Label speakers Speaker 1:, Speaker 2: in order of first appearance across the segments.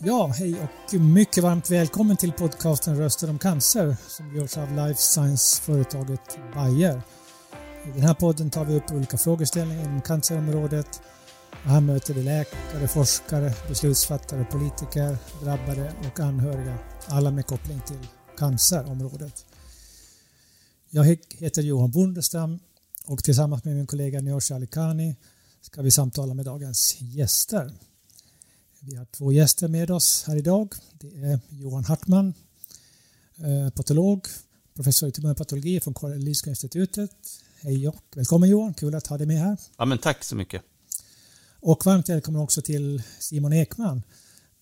Speaker 1: Ja, hej och mycket varmt välkommen till podcasten Röster om cancer som görs av Life Science-företaget Bayer. I den här podden tar vi upp olika frågeställningar inom cancerområdet. Och här möter vi läkare, forskare, beslutsfattare, politiker, drabbade och anhöriga. Alla med koppling till cancerområdet. Jag heter Johan Bondestam och tillsammans med min kollega Nyoshi Alikani ska vi samtala med dagens gäster. Vi har två gäster med oss här idag. Det är Johan Hartman, eh, patolog, professor i tumörpatologi från Karolinska institutet. Hej och välkommen Johan, kul att ha dig med här.
Speaker 2: Ja, men tack så mycket.
Speaker 1: Och varmt välkommen också till Simon Ekman.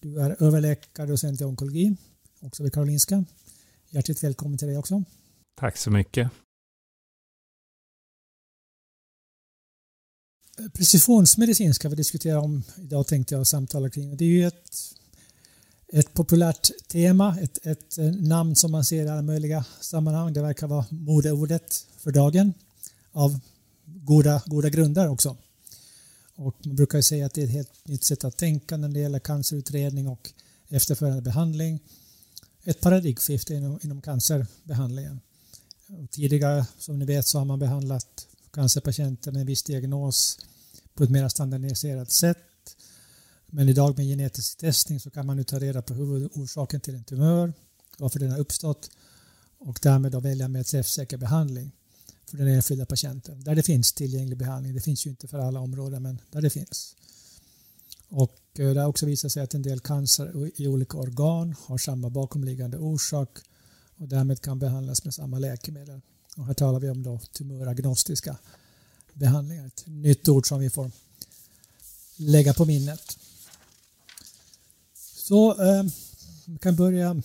Speaker 1: Du är överläkare docent i onkologi, också vid Karolinska. Hjärtligt välkommen till dig också.
Speaker 3: Tack så mycket.
Speaker 1: Precisionsmedicin ska vi diskutera om idag tänkte jag samtala kring. Det är ju ett, ett populärt tema, ett, ett eh, namn som man ser i alla möjliga sammanhang. Det verkar vara modeordet för dagen av goda, goda grunder också. Och man brukar säga att det är ett helt nytt sätt att tänka när det gäller cancerutredning och efterföljande behandling. Ett paradigmskifte inom, inom cancerbehandlingen. tidigare, som ni vet, så har man behandlat cancerpatienter med en viss diagnos på ett mer standardiserat sätt. Men idag med genetisk testning så kan man nu ta reda på huvudorsaken till en tumör, varför den har uppstått och därmed då välja mer träffsäker behandling för den enskilda patienten. Där det finns tillgänglig behandling. Det finns ju inte för alla områden men där det finns. Och eh, det har också visat sig att en del cancer i olika organ har samma bakomliggande orsak och därmed kan behandlas med samma läkemedel. Och här talar vi om då tumöragnostiska behandlingar. Ett nytt ord som vi får lägga på minnet. Så eh, vi kan börja.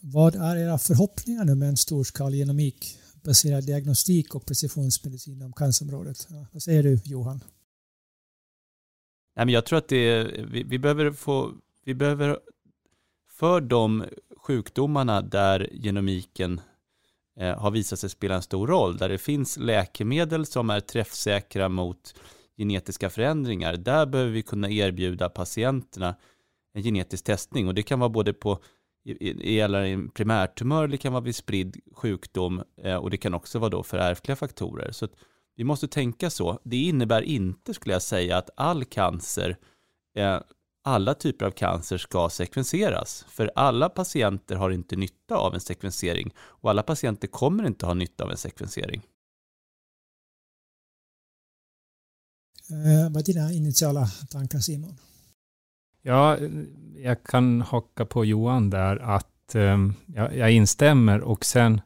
Speaker 1: Vad är era förhoppningar nu med en storskalig genomik baserad diagnostik och precisionsmedicin om cancerområdet? Ja, vad säger du Johan?
Speaker 2: Nej, men jag tror att det är, vi, vi, behöver få, vi behöver för de sjukdomarna där genomiken Eh, har visat sig spela en stor roll, där det finns läkemedel som är träffsäkra mot genetiska förändringar. Där behöver vi kunna erbjuda patienterna en genetisk testning och det kan vara både på gäller en primärtumör, det kan vara vid spridd sjukdom eh, och det kan också vara då för ärftliga faktorer. Så vi måste tänka så. Det innebär inte, skulle jag säga, att all cancer eh, alla typer av cancer ska sekvenseras. För alla patienter har inte nytta av en sekvensering och alla patienter kommer inte ha nytta av en sekvensering.
Speaker 1: Eh, vad är dina initiala tankar Simon?
Speaker 3: Ja, jag kan haka på Johan där att eh, jag, jag instämmer och sen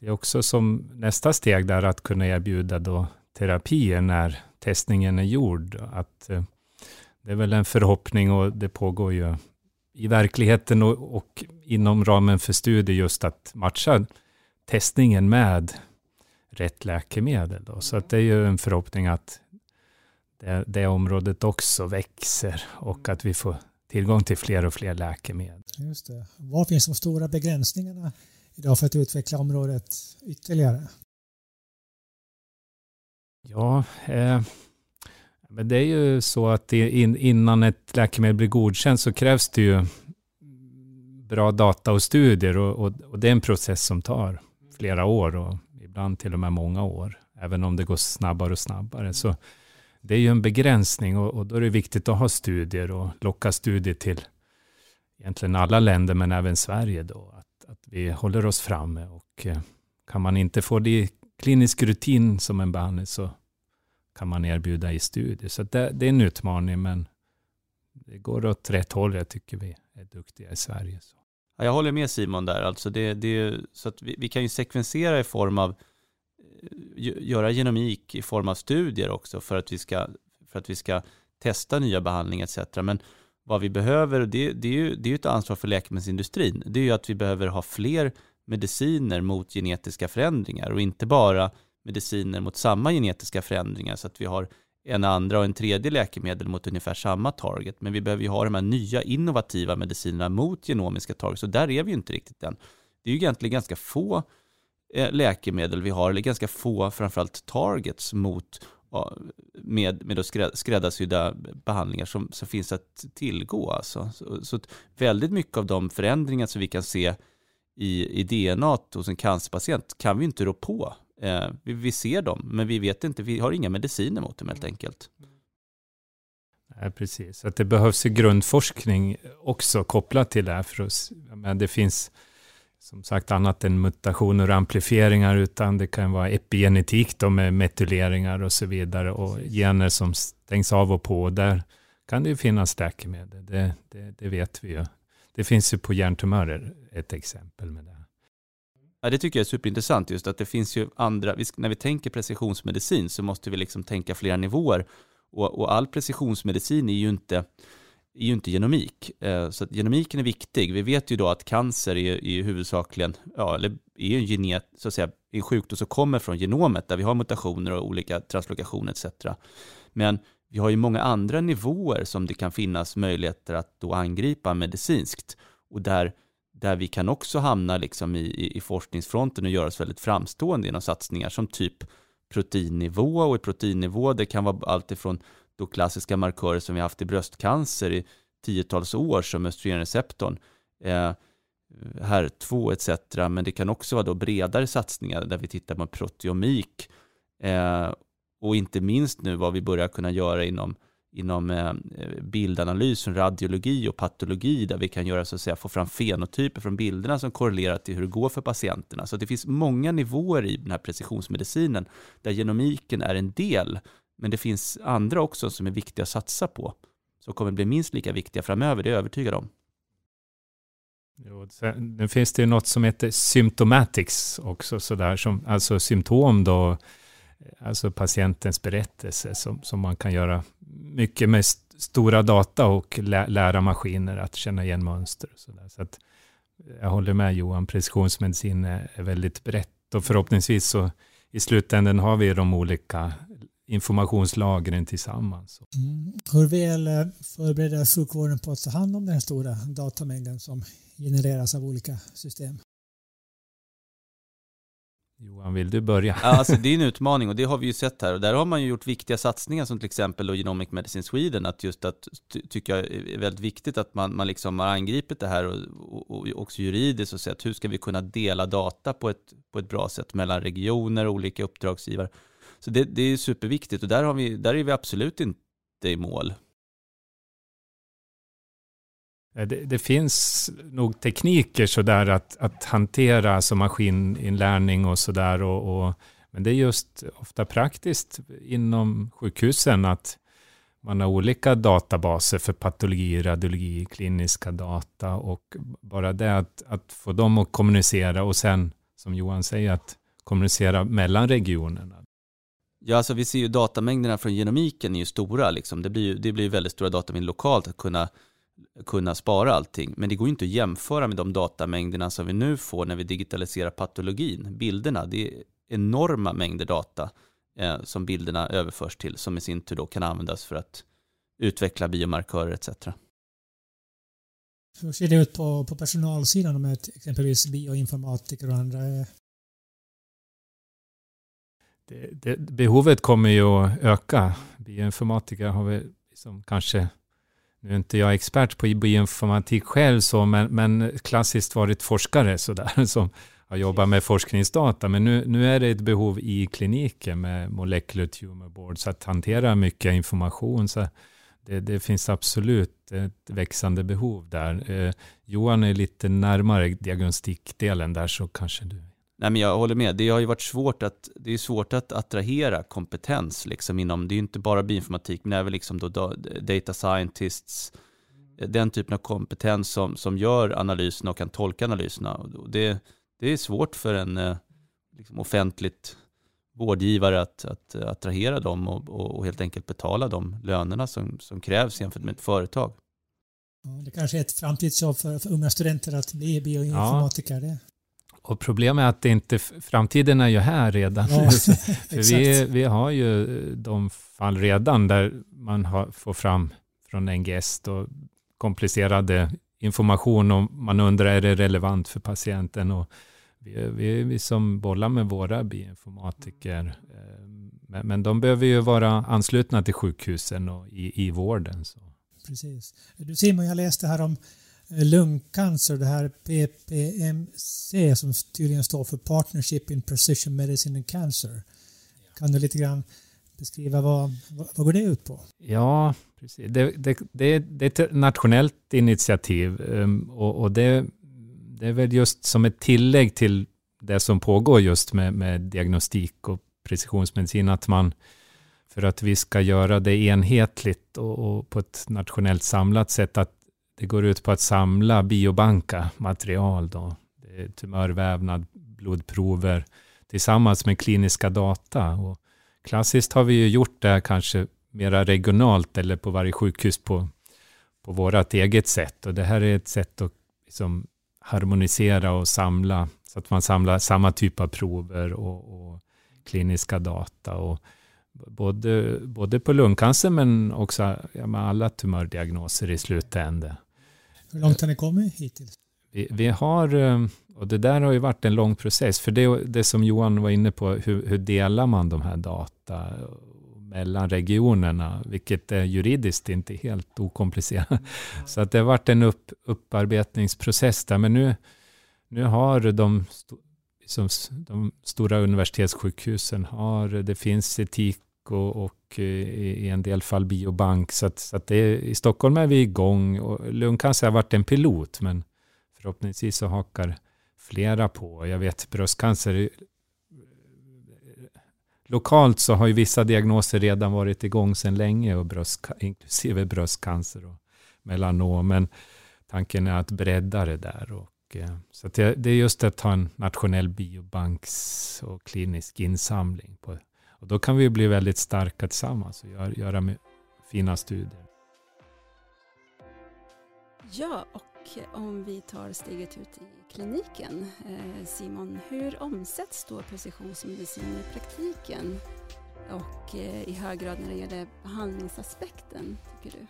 Speaker 3: det är också som nästa steg där att kunna erbjuda då terapier när testningen är gjord. Att eh, det är väl en förhoppning och det pågår ju i verkligheten och, och inom ramen för studier just att matcha testningen med rätt läkemedel. Då. Så att det är ju en förhoppning att det, det området också växer och att vi får tillgång till fler och fler läkemedel.
Speaker 1: Just det. Var finns de stora begränsningarna idag för att utveckla området ytterligare?
Speaker 3: Ja, eh, men det är ju så att in, innan ett läkemedel blir godkänt så krävs det ju bra data och studier och, och, och, det är en process som tar flera år och ibland till och med många år, även om det går snabbare och snabbare. Så det är ju en begränsning och, och då är det viktigt att ha studier och locka studier till egentligen alla länder, men även Sverige då, att, att vi håller oss framme och eh, kan man inte få det i klinisk rutin som en behandling så kan man erbjuda i studier. Så det, det, är en utmaning, men det går åt rätt håll. Jag tycker vi är duktiga i Sverige. Så.
Speaker 2: Ja, jag håller med Simon där. Alltså det, det, så att vi, vi kan ju sekvensera i form av, eh, göra genomik i form av studier också för att vi ska, för att vi ska testa nya behandlingar etc. Men vad vi behöver, det, det är ju det är ett ansvar för läkemedelsindustrin, det är ju att vi behöver ha fler mediciner mot genetiska förändringar och inte bara mediciner mot samma genetiska förändringar så att vi har en andra och en tredje läkemedel mot ungefär samma target. Men vi behöver ju ha de här nya innovativa medicinerna mot genomiska targets och där är vi ju inte riktigt än. Det är ju egentligen ganska få eh, läkemedel vi har, eller ganska få framförallt targets mot med, med skräddarsydda behandlingar som, som finns att tillgå. Alltså. Så, så väldigt mycket av de förändringar som vi kan se i, i DNA hos en cancerpatient kan vi inte rå på. Eh, vi, vi, ser dem, men vi vet inte, vi har inga mediciner mot dem helt enkelt.
Speaker 3: Nej, precis. Att det behövs ju grundforskning också kopplat till det här. För oss. Men det finns som sagt annat än mutationer och amplifieringar, utan det kan vara epigenetik då med metyleringar och så vidare och gener som stängs av och på. Där kan det ju finnas läkemedel, det, det, det vet vi ju. Det finns ju på hjärntumörer ett exempel med det.
Speaker 2: Ja, det tycker jag är superintressant just att det finns ju andra, när vi tänker precisionsmedicin så måste vi liksom tänka flera nivåer och, och all precisionsmedicin är ju inte är ju inte genomik. Eh, så att genomiken är viktig. Vi vet ju då att cancer är, är huvudsakligen, ja, eller är en genet, så att säga, en sjukdom som kommer från genomet där vi har mutationer och olika translokationer etc. Men vi har ju många andra nivåer som det kan finnas möjligheter att då angripa medicinskt och där, där vi kan också hamna liksom i, i, i forskningsfronten och göra oss väldigt framstående genom satsningar som typ proteinnivå och i proteinnivå det kan vara allt ifrån då klassiska markörer som vi haft i bröstcancer i tiotals år som östrogenreceptorn, eh, HER2 etc. Men det kan också vara då bredare satsningar där vi tittar på proteomik eh, och inte minst nu vad vi börjar kunna göra inom, inom eh, bildanalys, radiologi och patologi där vi kan göra så att säga få fram fenotyper från bilderna som korrelerar till hur det går för patienterna. Så det finns många nivåer i den här precisionsmedicinen där genomiken är en del men det finns andra också som är viktiga att satsa på. Som kommer bli minst lika viktiga framöver, det är jag övertygad om.
Speaker 3: Jo, nu finns det ju något som heter symptomatics också, sådär, som, alltså symptom då, alltså patientens berättelse som, som man kan göra mycket med stora data och lä, lära maskiner att känna igen mönster. Och så där. Så att eh, jag håller med Johan, precisionsmedicin är, är väldigt brett och förhoppningsvis så i slutändan har vi de olika informationslagren tillsammans.
Speaker 1: Mm. Hur väl förbereder sjukvården på att ta hand om den här stora datamängden som genereras av olika system?
Speaker 3: Johan, vill du börja?
Speaker 2: Ja, alltså det är en utmaning och det har vi ju sett här. Och där har man ju gjort viktiga satsningar som till exempel Genomic Medicine Sweden. Att just att, tycker jag är väldigt viktigt att man, man liksom har angripit det här och, och, och också juridiskt och sett hur ska vi kunna dela data på ett, på ett bra sätt mellan regioner och olika uppdragsgivare. Så det, det är superviktigt och där, har vi, där är vi absolut inte i mål.
Speaker 3: Eh, det, det, finns nog tekniker sådär att, att hantera alltså maskininlärning och sådär. Och, och, men det är just ofta praktiskt inom sjukhusen att man har olika databaser för patologi, radiologi, kliniska data och bara det att, att få dem att kommunicera och sen, som Johan säger, att kommunicera mellan regionerna.
Speaker 2: Ja, alltså vi ser ju datamängderna från genomiken är ju stora. Liksom. Det, blir ju, det blir väldigt stora datamängder lokalt att kunna, kunna spara allting. Men det går ju inte att jämföra med de datamängderna som vi nu får när vi digitaliserar patologin, bilderna. Det är enorma mängder data eh, som bilderna överförs till, som i sin tur då kan användas för att utveckla biomarkörer etc.
Speaker 1: Hur ser det ut på, på personalsidan med exempelvis bioinformatiker och andra?
Speaker 3: det, det, behovet kommer ju att öka. Bioinformatiker har vi liksom kanske, nu är inte jag expert på bioinformatik själv, så, men, men klassiskt varit forskare så där, som har jobbat med forskningsdata. Men nu, nu är det ett behov i kliniken med molecular tumor boards att hantera mycket information. Så det, det, finns absolut ett växande behov där. Eh, Johan är lite närmare diagnostikdelen där, så kanske du
Speaker 2: Nej, men jag håller med. Det har ju varit svårt att, det är svårt att attrahera kompetens liksom inom, det är ju inte bara bioinformatik, men även liksom då data scientists, den typen av kompetens som, som gör analyserna och kan tolka analyserna. Det, det är svårt för en eh, liksom offentligt vårdgivare att, att attrahera dem och, och, helt enkelt betala de lönerna som, som krävs jämfört med ett företag.
Speaker 1: det kanske är ett framtidsjobb för, för unga studenter att bli bioinformatiker. Ja.
Speaker 3: Och problemet är att det inte, framtiden är ju här redan. Ja, För vi, vi har ju de fall redan där man har, får fram från NGS då, komplicerade information och man undrar är det relevant för patienten. Och vi, vi, vi som bollar med våra bioinformatiker. Eh, men, men de behöver ju vara anslutna till sjukhusen och i, i vården. Så.
Speaker 1: Precis. Du Simon, jag läste här om eh, lungcancer, det här PPMC som tydligen står för Partnership in Precision Medicine and Cancer. Kan du lite grann beskriva vad, vad, vad går det ut på?
Speaker 3: Ja, precis. Det, det, det, det är ett nationellt initiativ ehm, och, och det, det är väl just som ett tillägg till det som pågår just med, med diagnostik och precisionsmedicin, att man för att vi ska göra det enhetligt och, och, på ett nationellt samlat sätt, att det går ut på att samla biobanka material, då, tumörvävnad, blodprover, tillsammans med kliniska data. Och klassiskt har vi ju gjort det kanske mera regionalt eller på varje sjukhus på, på vårt eget sätt. Och det här är ett sätt att liksom harmonisera och samla så att man samlar samma typ av prover och, och kliniska data. Och både, både på lungcancer men också ja, med alla tumördiagnoser i slutändan.
Speaker 1: Hur långt har ni kommit hittills?
Speaker 3: Vi, vi, har, eh, och det där har ju varit en lång process, för det, det som Johan var inne på, hur, hur delar man de här data mellan regionerna, vilket är juridiskt inte helt okomplicerat. Mm. Så att det har varit en upp, upparbetningsprocess där, men nu, nu har de, som de stora universitetssjukhusen har, det finns etik och, och eh, i en del fall biobank. Så, att, så att det, i Stockholm är vi igång och lungcancer har varit en pilot, men förhoppningsvis så hakar flera på. Jag vet bröstcancer, eh, lokalt så har ju vissa diagnoser redan varit igång sedan länge, och bröst, inklusive bröstcancer och melanom. Men tanken är att bredda det där. Och, eh, så det, det, är just att ha en nationell biobanks och klinisk insamling. På, och då kan vi bli väldigt starka tillsammans och göra, göra fina studier.
Speaker 4: Ja, och om vi tar steget ut i kliniken. Eh, Simon, hur omsätts då precisionsmedicin i praktiken? Och eh, i hög grad när det gäller behandlingsaspekten, tycker du?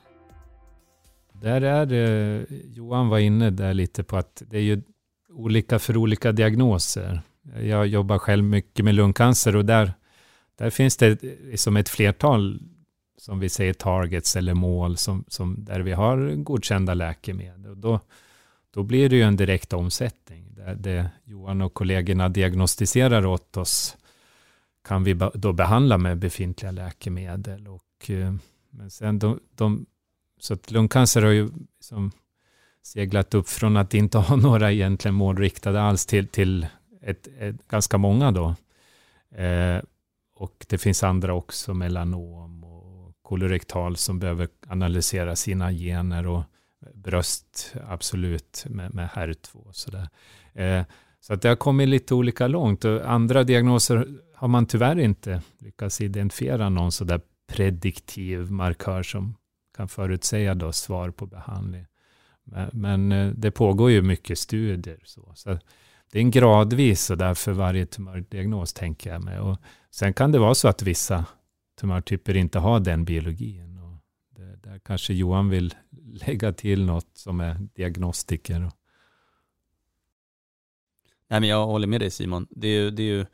Speaker 3: Där är det, Johan var inne där lite på att det är ju olika för olika diagnoser. Jag jobbar själv mycket med lungcancer och där, där finns det liksom ett flertal som vi säger targets eller mål som, som där vi har godkända läkemedel. Och då, då blir det ju en direkt omsättning. Där det Johan och kollegorna diagnostiserar åt oss kan vi då behandla med befintliga läkemedel. Och, eh, men sen de, de, så att lungcancer har ju liksom seglat upp från att inte ha några egentligen målriktade alls till, till ett, ett ganska många då. Eh, och det finns andra också, melanom och kolorektal som behöver analysera sina gener och bröst absolut med, med HER2. Så, där. Eh, så att det har kommit lite olika långt och andra diagnoser har man tyvärr inte lyckats identifiera någon sådär prediktiv markör som kan förutsäga då svar på behandling. Men, men eh, det pågår ju mycket studier. Så, så det är en gradvis så där för varje tumördiagnos tänker jag mig. Och sen kan det vara så att vissa tumörtyper inte har den biologin. Och det, där kanske Johan vill lägga till något som är diagnostiker.
Speaker 2: Nej, men jag håller med dig Simon. Det är, det är ju,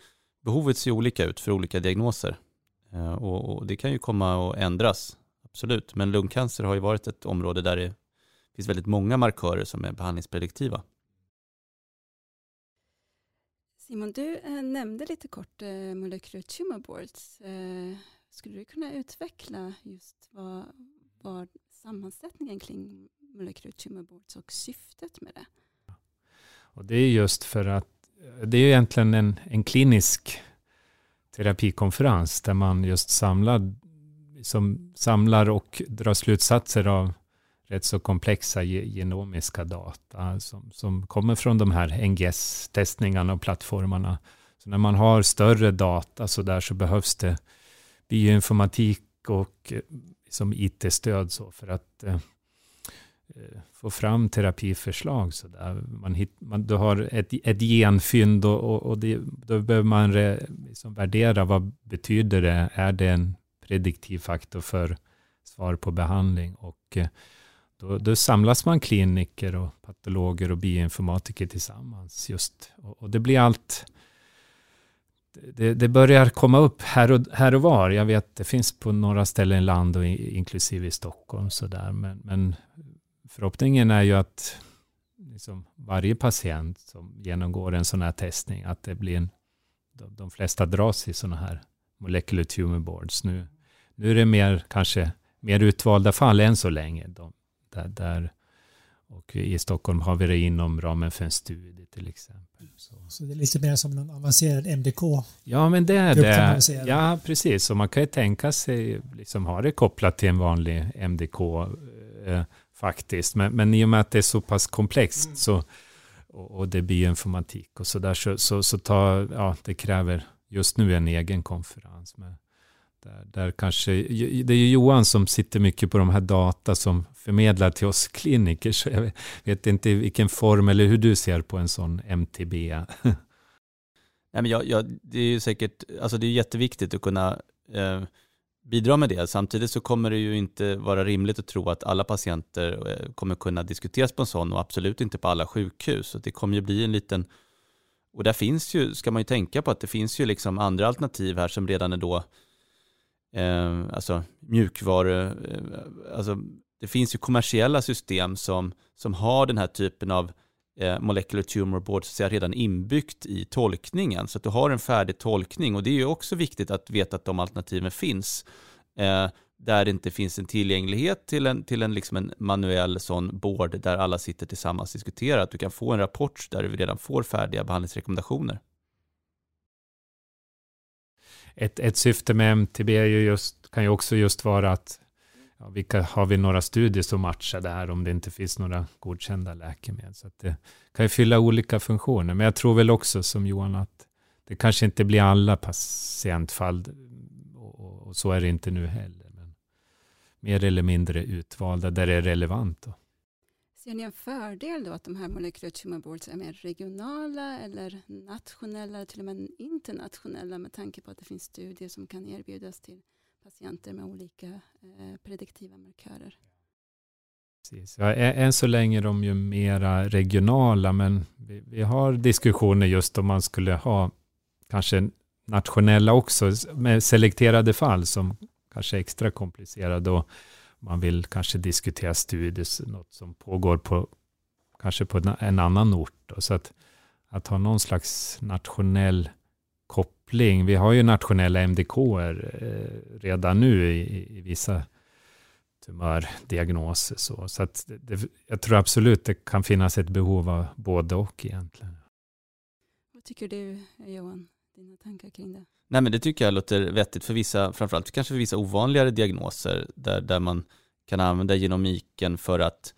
Speaker 2: behovet ser olika ut för olika diagnoser. Eh, och, och, det kan ju komma att ändras, absolut. Men lungcancer har ju varit ett område där det finns väldigt många markörer som är behandlingsprediktiva.
Speaker 4: Simon, du eh, nämnde lite kort eh, molecular tumor boards. Eh, skulle du kunna utveckla just vad, vad sammansättningen kring molecular tumor boards och syftet med det?
Speaker 3: Och det är just för att eh, det är egentligen en, en klinisk terapikonferens där man just samlar, som samlar och drar slutsatser av rätt så komplexa genomiska data som, som kommer från de här NGS-testningarna och plattformarna. Så när man har större data så där så behövs det bioinformatik och eh, som IT-stöd så för att eh, eh, få fram terapiförslag. Så där. Man hit, man, du har ett, ett genfynd och, och, och det, då behöver man re, liksom värdera vad betyder det? Är det en prediktiv faktor för svar på behandling? Och eh, då, då, samlas man kliniker och patologer och bioinformatiker tillsammans. just. Och, och det blir allt... Det, det, börjar komma upp här och, här och var. Jag vet det finns på några ställen i land och inklusive i Stockholm. Så där. Men, men förhoppningen är ju att liksom varje patient som genomgår en sån här testning, att det blir en, de, de flesta dras i sådana här molecular tumor boards. Nu, nu är det mer kanske mer utvalda fall än så länge. De, där, där, och i Stockholm har vi det inom ramen för en studie till exempel.
Speaker 1: Så, så det är lite mer som en avancerad MDK?
Speaker 3: Ja, men det är det. Ja, precis. Så man kan ju tänka sig liksom ha det kopplat till en vanlig MDK eh, faktiskt. Men, men i och med att det är så pass komplext mm. så, och, och det är bioinformatik och så där så, så, så tar, ja, det kräver just nu en egen konferens. Med, där, där kanske, det är ju Johan som sitter mycket på de här data som förmedlar till oss kliniker, så jag vet inte i vilken form eller hur du ser på en sån MTB.
Speaker 2: Nej, men jag, jag, det är ju säkert, alltså det är jätteviktigt att kunna eh, bidra med det. Samtidigt så kommer det ju inte vara rimligt att tro att alla patienter eh, kommer kunna diskuteras på en sån och absolut inte på alla sjukhus. Så det kommer ju bli en liten, och där finns ju, ska man ju tänka på att det finns ju liksom andra alternativ här som redan är då eh, alltså mjukvaru, eh, alltså det finns ju kommersiella system som, som har den här typen av eh, molecular tumor board så att säga, redan inbyggt i tolkningen. Så att du har en färdig tolkning och det är ju också viktigt att veta att de alternativen finns. Eh, där det inte finns en tillgänglighet till en, till en, liksom en manuell sån board där alla sitter tillsammans och diskuterar. Att du kan få en rapport där du redan får färdiga behandlingsrekommendationer
Speaker 3: ett, ett syfte med MTB är ju just, kan ju också just vara att ja, vilka, har vi några studier som matchar det här om det inte finns några godkända läkemedel. Så det kan ju fylla olika funktioner. Men jag tror väl också som Johan att det kanske inte blir alla patientfall och, och, och så är det inte nu heller. Men mer eller mindre utvalda där det är relevant. Då.
Speaker 4: Ser ni en fördel då att de här molecular tumor boards är mer regionala eller nationella, till och med internationella med tanke på att det finns studier som kan erbjudas till patienter med olika eh, prediktiva markörer?
Speaker 3: Precis. Ja, än så länge är de ju mera regionala, men vi, vi har diskussioner just om man skulle ha kanske nationella också, med selekterade fall som kanske är extra komplicerade. Och man vill kanske diskutera studier, något som pågår på kanske på en annan ort. Då. Så att, att ha någon slags nationell koppling. Vi har ju nationella MDK eh, redan nu i, i vissa tumördiagnoser. Så, så att det, jag tror absolut det kan finnas ett behov av både och egentligen.
Speaker 4: Vad tycker du Johan? Dina tankar kring det?
Speaker 2: Nej men det tycker jag låter vettigt för vissa, framförallt kanske för vissa ovanligare diagnoser där, där man kan använda genomiken för att,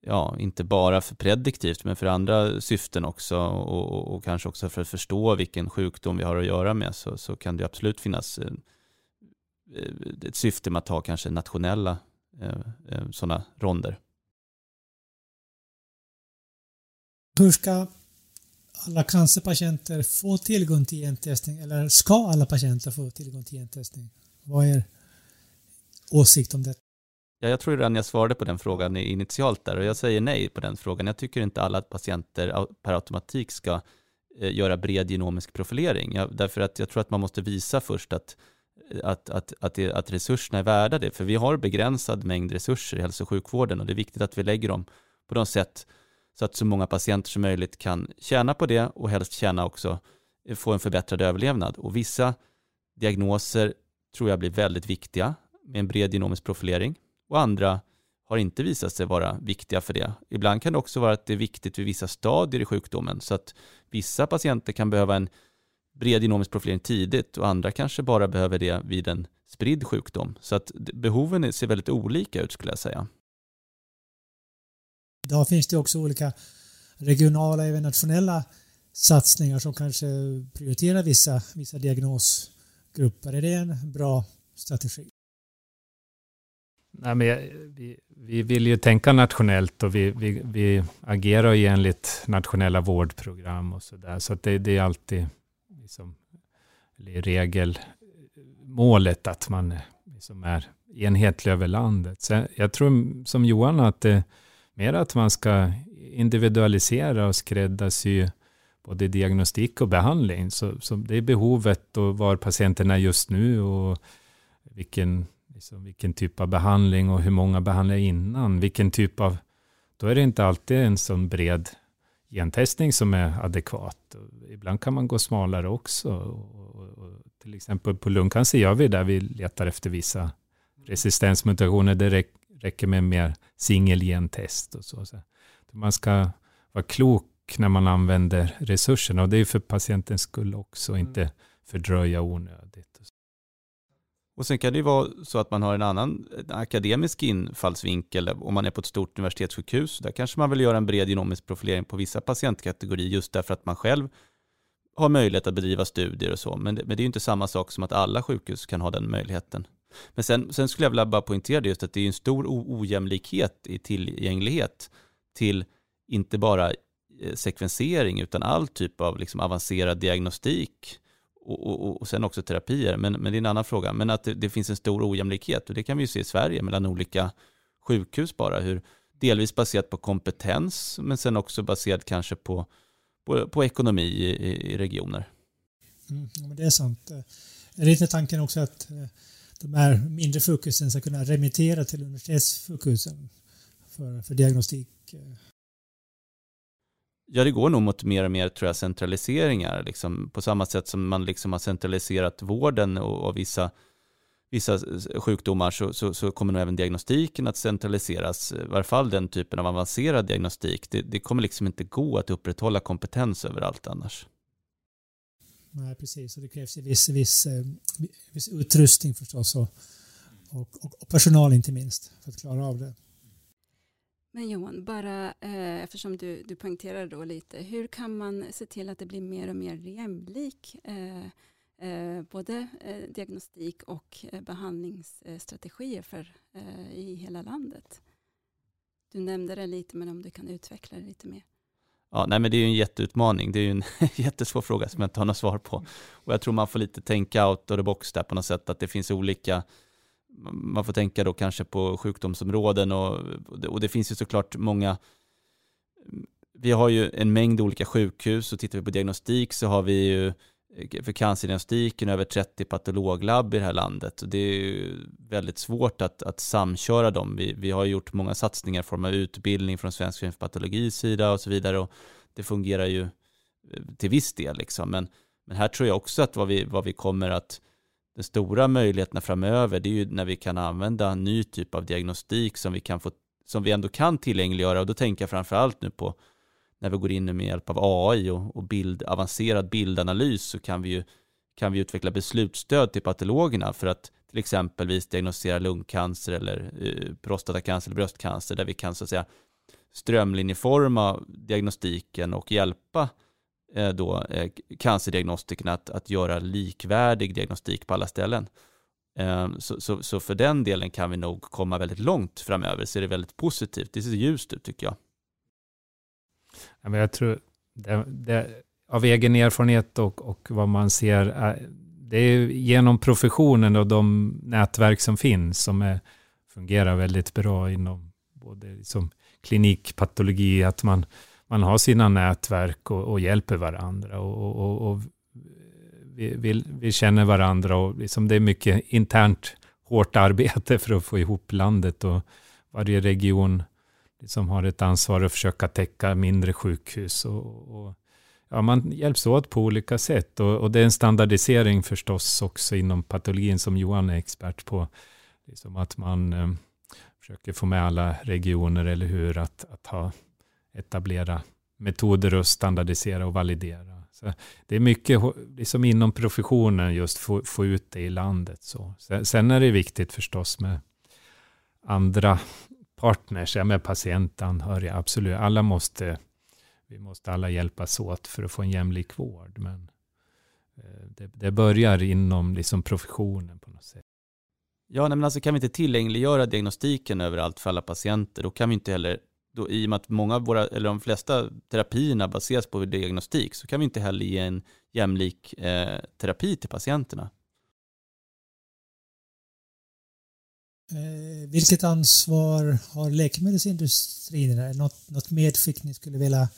Speaker 2: ja, inte bara för prediktivt men för andra syften också och, och kanske också för att förstå vilken sjukdom vi har att göra med så, så kan det absolut finnas eh, eh ett syfte med att ha kanske nationella eh, eh, sådana ronder.
Speaker 1: Hur ska alla cancerpatienter få tillgång till gentestning eller ska alla patienter få tillgång till gentestning? Vad är er åsikt om det?
Speaker 2: Ja, jag tror redan jag svarade på den frågan initialt där och jag säger nej på den frågan. Jag tycker inte alla patienter per automatik ska eh, göra bred genomisk profilering. Jag, därför att jag tror att man måste visa först att, eh, att, att, att, det, att resurserna är värda det. För vi har begränsad mängd resurser i hälso och sjukvården och det är viktigt att vi lägger dem på de sätt så att så många patienter som möjligt kan tjäna på det och helst tjäna också, eh, få en förbättrad överlevnad. Och vissa diagnoser tror jag blir väldigt viktiga med en bred genomisk profilering och andra har inte visat sig vara viktiga för det. Ibland kan det också vara att det är viktigt vid vissa stadier i sjukdomen så att vissa patienter kan behöva en bred genomisk profilering tidigt och andra kanske bara behöver det vid en spridd sjukdom. Så att behoven ser väldigt olika ut skulle jag säga.
Speaker 1: Idag finns det också olika regionala, även nationella satsningar som kanske prioriterar vissa, vissa diagnosgrupper. Är det en bra strategi?
Speaker 3: Nej, men vi, vi vill ju tänka nationellt och vi, vi, vi agerar ju enligt nationella vårdprogram och så där. Så det, det, är alltid liksom, i regel målet att man liksom är enhetlig över landet. Så jag tror som Johan att det mer att man ska individualisera och skräddarsy både diagnostik och behandling. Så, så det är behovet och var patienten är just nu och vilken, liksom, vilken typ av behandling och hur många behandlingar innan. Vilken typ av, då är det inte alltid en sån bred gentestning som är adekvat. Ibland kan man gå smalare också. Och, och, och, till exempel på lungcancer gör vi där vi letar efter vissa resistensmutationer. Det räcker med mer singelgentest och så. så. Man ska vara klok när man använder resurserna och det är för patientens skull också, mm. inte fördröja onödigt.
Speaker 2: Och sen kan det ju vara så att man har en annan en akademisk infallsvinkel om man är på ett stort universitetssjukhus. Där kanske man vill göra en bred genomisk profilering på vissa patientkategorier just därför att man själv har möjlighet att bedriva studier och så. Men det, men det är ju inte samma sak som att alla sjukhus kan ha den möjligheten. Men sen, sen skulle jag vilja bara poängtera det just att det är en stor ojämlikhet i tillgänglighet till inte bara eh, sekvensering utan all typ av liksom avancerad diagnostik och, och, och sen också terapier. Men, men det är en annan fråga. Men att det, det, finns en stor ojämlikhet och det kan vi ju se i Sverige mellan olika sjukhus bara. Hur delvis baserat på kompetens men sen också baserat kanske på, på, på ekonomi i, i regioner.
Speaker 1: Mm, det är sant. Eh, är det inte tanken också att eh, de här mindre sjukhusen ska kunna remittera till universitetssjukhusen för, för diagnostik?
Speaker 2: Ja, det går nog mot mer och mer tror jag, centraliseringar. Liksom, på samma sätt som man liksom har centraliserat vården och, och vissa, vissa sjukdomar så, så, så, kommer nog även diagnostiken att centraliseras. I varje fall den typen av avancerad diagnostik. Det, det kommer liksom inte gå att upprätthålla kompetens överallt annars.
Speaker 1: Nej, precis. Och det krävs viss, viss, eh, viss utrustning förstås och, och, och, personal inte minst för att klara av det.
Speaker 4: Men Johan, bara eh, eftersom du, du poängterar då lite, hur kan man se till att det blir mer och mer jämlik eh, eh, både eh, diagnostik och eh, behandlingsstrategier för, eh, i hela landet? Du nämnde det lite, men om du kan utveckla det lite mer.
Speaker 2: Ja, nej, men det är ju en jätteutmaning. Det är ju en jättesvår fråga som jag inte har något svar på. Och jag tror man får lite tänka out of the box där på något sätt, att det finns olika man får tänka då kanske på sjukdomsområden och, och det finns ju såklart många vi har ju en mängd olika sjukhus och tittar vi på diagnostik så har vi ju Eh, för cancerdiagnostiken över 30 patologlabb i det här landet. Och det är ju väldigt svårt att, att samköra dem. Vi, vi har gjort många satsningar i form av utbildning från Svensk patologis sida och så vidare. Och det fungerar ju eh, till viss del. Liksom. Men, men här tror jag också att vad vi, vad vi kommer att Den stora möjligheterna framöver det är ju när vi kan använda en ny typ av diagnostik som vi, kan få, som vi ändå kan tillgängliggöra och då tänker jag framförallt nu på när vi går in med hjälp av AI och, och bild, avancerad bildanalys så kan vi ju kan vi utveckla beslutsstöd till patologerna för att till exempelvis diagnostisera lungcancer eller eh, prostatacancer eller bröstcancer där vi kan så att säga strömlinjeforma diagnostiken och hjälpa Eh, då, eh, cancerdiagnostikerna att, att göra likvärdig diagnostik på alla ställen. Eh, så, så, så, för den delen kan vi nog komma väldigt långt framöver, ser det väldigt positivt. Det ser ljust ut tycker jag.
Speaker 3: Men jag tror, det, det, av egen erfarenhet och, och vad man ser, eh, det är genom professionen och de nätverk som finns som är, fungerar väldigt bra inom både liksom klinikpatologi, att man man har sina nätverk och, och hjälper varandra. Och, och, och vi, vi, vi, känner varandra och liksom det är mycket internt hårt arbete för att få ihop landet. Och varje region som har ett ansvar att försöka täcka mindre sjukhus. Och, och ja, man hjälps åt på olika sätt. Och, och, det är en standardisering förstås också inom patologin som Johan är expert på. Liksom att man eh, försöker få med alla regioner, eller hur, att, att ha etablera metoder och standardisera och validera. Så det är mycket liksom inom professionen just få, få ut det i landet. Så. Sen är det viktigt förstås med andra partners, ja, med patient, anhöriga, absolut. Alla måste, vi måste alla hjälpas åt för att få en jämlik vård. Men eh, det, det börjar inom liksom professionen på något sätt.
Speaker 2: Ja, men alltså kan vi inte tillgängliggöra diagnostiken överallt för alla patienter, då kan vi inte heller då, i och med att många av våra, eller de flesta terapierna baseras på diagnostik så kan vi inte heller ge en jämlik eh, terapi till patienterna.
Speaker 1: Eh, vilket ansvar har läkemedelsindustrin? Är det något, något medskick ni skulle vilja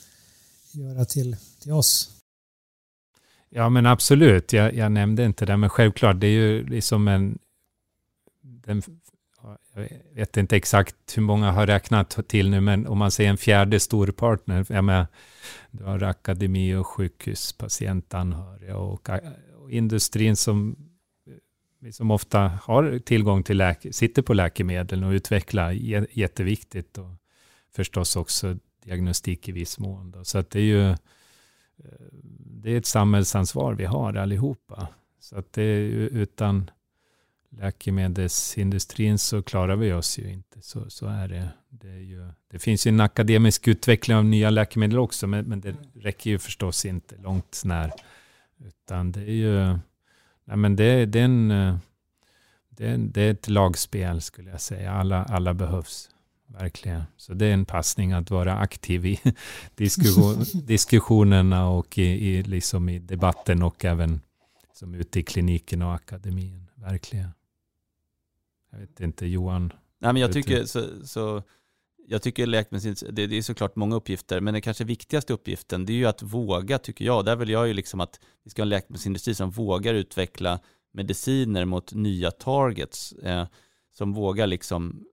Speaker 1: göra till, till oss?
Speaker 3: Ja, men absolut. Jag, jag nämnde inte det, men självklart, det är ju liksom en... Den, jag vet inte exakt hur många har räknat till nu, men om man säger en fjärde storpartner, jag menar, du har akademi och sjukhus, patientanhöriga och, och industrin som som ofta har tillgång till läke, sitter på läkemedel och utvecklar jätteviktigt och förstås också diagnostik i viss mån. Då. Så att det är ju eh, det är ett samhällsansvar vi har allihopa. Så att det är utan läkemedelsindustrin så klarar vi oss ju inte. Så, så är det. Det, är ju, det finns ju en akademisk utveckling av nya läkemedel också, men, men det räcker ju förstås inte långt när. Utan det är ju nej men det, det, är en, det, det är ett lagspel skulle jag säga. Alla, alla behövs. Verkligen. Så det är en passning att vara aktiv i diskussion, diskussionerna och i, i, liksom i debatten och även som ute i kliniken och akademin. Verkligen. Jag vet inte, Johan?
Speaker 2: Nej, men jag tycker så, så jag tycker läkemedelsindustrin, det, det är såklart många uppgifter, men den kanske viktigaste uppgiften det är ju att våga, tycker jag. Där vill jag ju liksom att vi ska ha en läkemedelsindustri som vågar utveckla mediciner mot nya targets, eh, som vågar liksom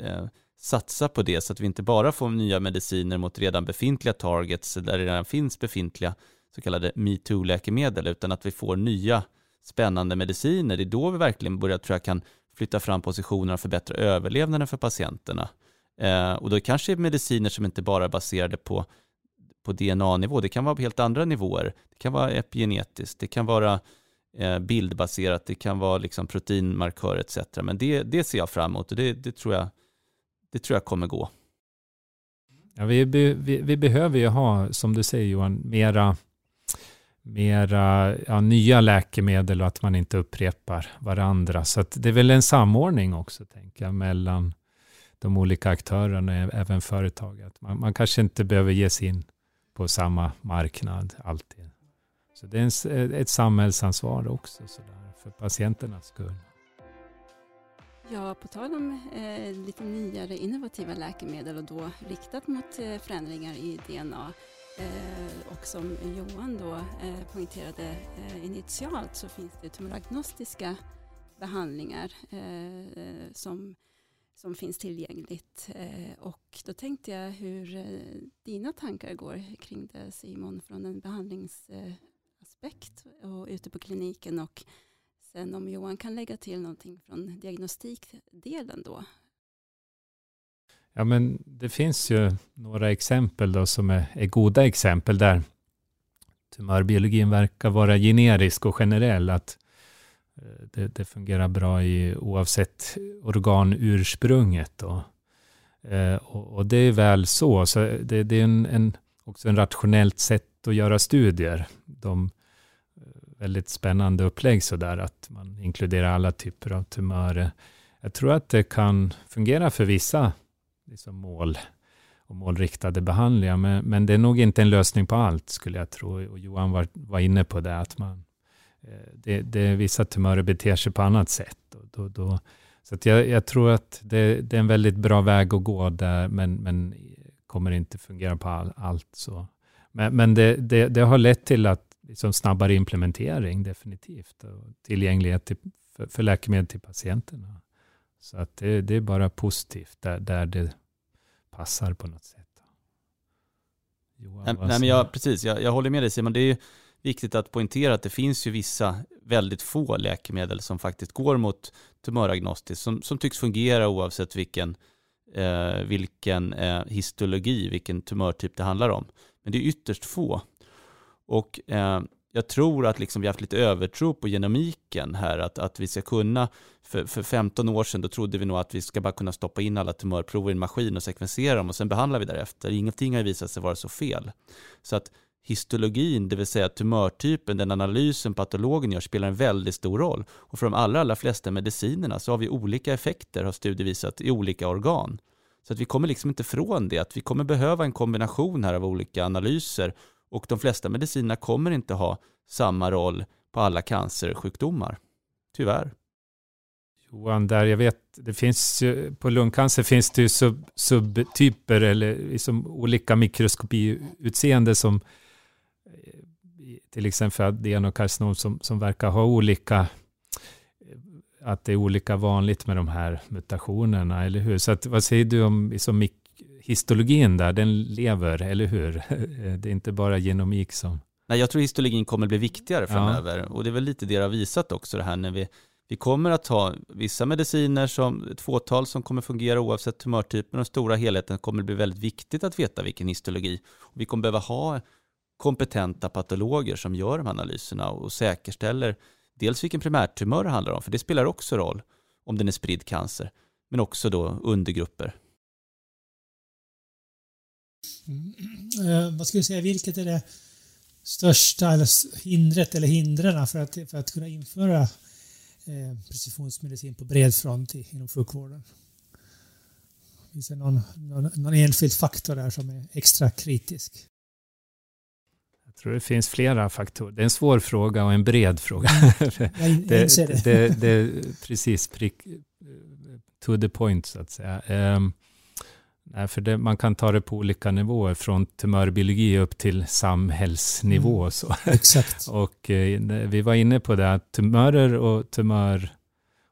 Speaker 2: eh, satsa på det så att vi inte bara får nya mediciner mot redan befintliga targets där det redan finns befintliga så kallade metoo-läkemedel, utan att vi får nya spännande mediciner. Det är då vi verkligen börjar, tror jag, kan flytta fram positionerna och förbättra överlevnaden för patienterna. Eh, och då kanske mediciner som inte bara är baserade på, på DNA-nivå, det kan vara på helt andra nivåer. Det kan vara epigenetiskt, det kan vara eh, bildbaserat, det kan vara liksom proteinmarkörer etc. Men det, det ser jag fram emot och det, det, tror jag, det tror jag kommer gå.
Speaker 3: Ja, vi, vi, vi behöver ju ha, som du säger Johan, mera, mera ja, nya läkemedel och att man inte upprepar varandra. Så det är väl en samordning också, tänker jag, mellan de olika aktörerna, även företaget. Man, man kanske inte behöver ge sig in på samma marknad alltid. Så det är en, ett samhällsansvar också så där, för patienternas skull.
Speaker 4: Ja, på tal om eh, lite nyare innovativa läkemedel och då riktat mot eh, förändringar i DNA eh, och som Johan då eh, poängterade eh, initialt så finns det tumoragnostiska behandlingar eh, som som finns tillgängligt. Eh, och då tänkte jag hur eh, dina tankar går kring det Simon från en behandlingsaspekt eh, och ute på kliniken och sen om Johan kan lägga till någonting från diagnostikdelen då.
Speaker 3: Ja men det finns ju några exempel då som är, är goda exempel där tumörbiologin verkar vara generisk och generell. Att Eh, det, det, fungerar bra i oavsett organursprunget. Då. Eh, och, och, det är väl så. så det, det är en, en, också en rationellt sätt att göra studier. De eh, väldigt spännande upplägg sådär att man inkluderar alla typer av tumörer. Jag tror att det kan fungera för vissa liksom mål och målriktade behandlingar, men, men det är nog inte en lösning på allt skulle jag tro. Och Johan var, var inne på det, att man det, det, vissa tumörer beter sig på annat sätt. Då, då, så jag, jag tror att det, det, är en väldigt bra väg att gå där, men, men kommer inte fungera på all, allt. Så. Men, men det, det, det, har lett till att liksom snabbare implementering, definitivt. Och tillgänglighet till, för, för läkemedel till patienterna. Så att det, det är bara positivt där, där det passar på något sätt.
Speaker 2: Johan, nej, nej, men jag, precis, jag, jag håller med dig Simon. Det är ju, viktigt att poängtera att det finns ju vissa väldigt få läkemedel som faktiskt går mot tumöragnostiskt, som, som tycks fungera oavsett vilken, eh, vilken eh, histologi, vilken tumörtyp det handlar om. Men det är ytterst få. Och eh, jag tror att liksom vi har haft lite övertro på genomiken här, att, att vi ska kunna, för, för 15 år sedan då trodde vi nog att vi ska bara kunna stoppa in alla tumörprover i en maskin och sekvensera dem och sen behandlar vi därefter. Ingenting har visat sig vara så fel. Så att histologin, det vill säga tumörtypen, den analysen patologen gör, spelar en väldigt stor roll. Och för de allra, allra flesta medicinerna så har vi olika effekter, har studier visat, i olika organ. Så att vi kommer liksom inte från det, att vi kommer behöva en kombination här av olika analyser och de flesta medicinerna kommer inte ha samma roll på alla cancersjukdomar. Tyvärr.
Speaker 3: Johan, där jag vet, det finns ju, på lungcancer finns det ju sub, subtyper eller liksom olika mikroskopiutseende som till exempel adenokarcinom som, som verkar ha olika att det är olika vanligt med de här mutationerna, eller hur? Så att, vad säger du om liksom, histologin där? Den lever, eller hur? Det är inte bara genomik som...
Speaker 2: Nej, jag tror histologin kommer bli viktigare framöver. Ja. Och det är väl lite det det har visat också det här när vi vi kommer att ha vissa mediciner, som ett fåtal som kommer fungera oavsett tumörtyp, men den stora helheten kommer bli väldigt viktigt att veta vilken histologi. Och vi kommer behöva ha kompetenta patologer som gör de här analyserna och säkerställer dels vilken primärtumör det handlar om, för det spelar också roll om den är spridd cancer, men också då undergrupper.
Speaker 1: Mm. Eh, vad skulle du säga, vilket är det största eller hindret eller hindren för att, för att kunna införa eh, precisionsmedicin på bred front inom sjukvården? Finns det någon, någon, någon enskild faktor där som är extra kritisk?
Speaker 3: Jag tror det finns flera faktorer. Det är en svår fråga och en bred fråga.
Speaker 1: Jag det.
Speaker 3: det, det, det precis prick, to the point så att säga. Um, nej, för det, man kan ta det på olika nivåer, från tumörbiologi upp till samhällsnivå. Mm, så.
Speaker 1: Exakt.
Speaker 3: och eh, vi var inne på det, att tumörer och tumör,